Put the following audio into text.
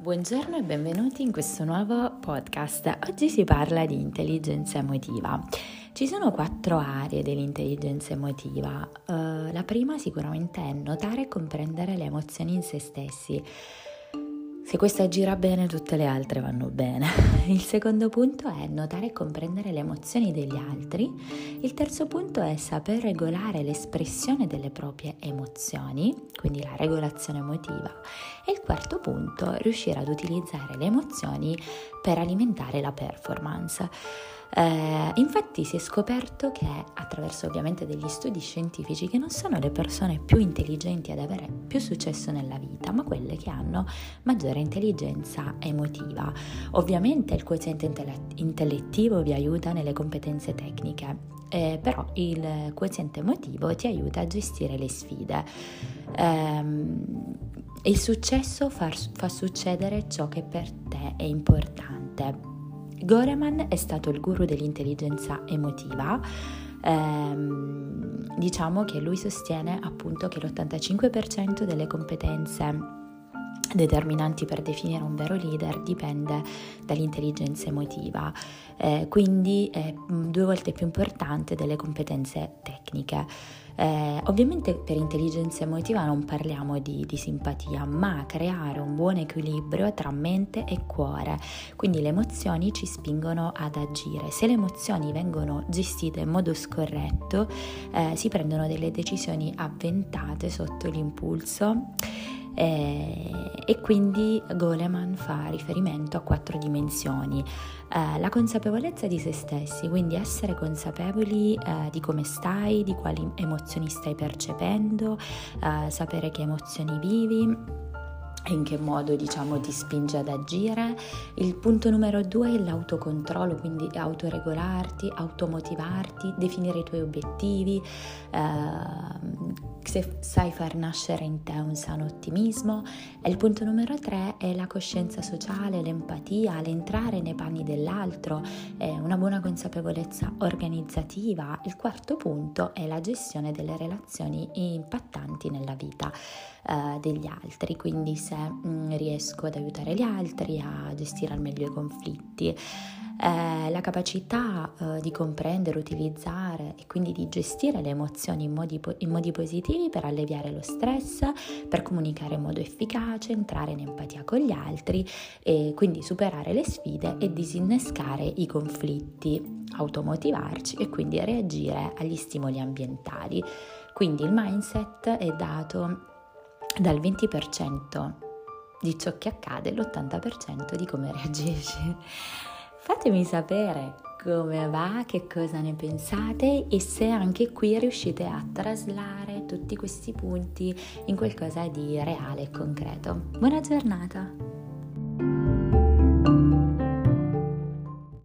Buongiorno e benvenuti in questo nuovo podcast. Oggi si parla di intelligenza emotiva. Ci sono quattro aree dell'intelligenza emotiva. Uh, la prima sicuramente è notare e comprendere le emozioni in se stessi. Se questa gira bene, tutte le altre vanno bene. Il secondo punto è notare e comprendere le emozioni degli altri. Il terzo punto è saper regolare l'espressione delle proprie emozioni, quindi la regolazione emotiva. E il quarto punto, riuscire ad utilizzare le emozioni per alimentare la performance. Eh, infatti si è scoperto che attraverso ovviamente degli studi scientifici che non sono le persone più intelligenti ad avere più successo nella vita, ma quelle che hanno maggiore intelligenza emotiva. Ovviamente il quoziente intellettivo vi aiuta nelle competenze tecniche, eh, però il quoziente emotivo ti aiuta a gestire le sfide. Eh, il successo fa, fa succedere ciò che per te è importante. Goreman è stato il guru dell'intelligenza emotiva. Ehm, diciamo che lui sostiene appunto che l'85% delle competenze determinanti per definire un vero leader dipende dall'intelligenza emotiva, eh, quindi è mm, due volte più importante delle competenze tecniche. Eh, ovviamente per intelligenza emotiva non parliamo di, di, simpatia, ma creare un buon equilibrio tra mente e cuore. Quindi le emozioni ci spingono ad agire. Se le emozioni vengono gestite in modo scorretto, eh, si prendono delle decisioni avventate sotto l'impulso eh, e quindi Goleman fa riferimento a quattro dimensioni. Eh, la consapevolezza di se stessi, quindi essere consapevoli eh, di come stai, di quali emozioni stai percependo, eh, sapere che emozioni vivi in che modo diciamo ti spinge ad agire. Il punto numero due è l'autocontrollo, quindi autoregolarti, automotivarti, definire i tuoi obiettivi, eh, se sai far nascere in te un sano ottimismo. E il punto numero tre è la coscienza sociale, l'empatia, l'entrare nei panni dell'altro, una buona consapevolezza organizzativa. Il quarto punto è la gestione delle relazioni impattanti nella vita eh, degli altri, quindi se mm, riesco ad aiutare gli altri a gestire al meglio i conflitti eh, la capacità eh, di comprendere, utilizzare e quindi di gestire le emozioni in modi, po- in modi positivi per alleviare lo stress, per comunicare in modo efficace, entrare in empatia con gli altri e quindi superare le sfide e disinnescare i conflitti, automotivarci e quindi reagire agli stimoli ambientali. Quindi il mindset è dato dal 20% di ciò che accade, l'80% di come reagisci. Fatemi sapere come va, che cosa ne pensate e se anche qui riuscite a traslare tutti questi punti in qualcosa di reale e concreto. Buona giornata!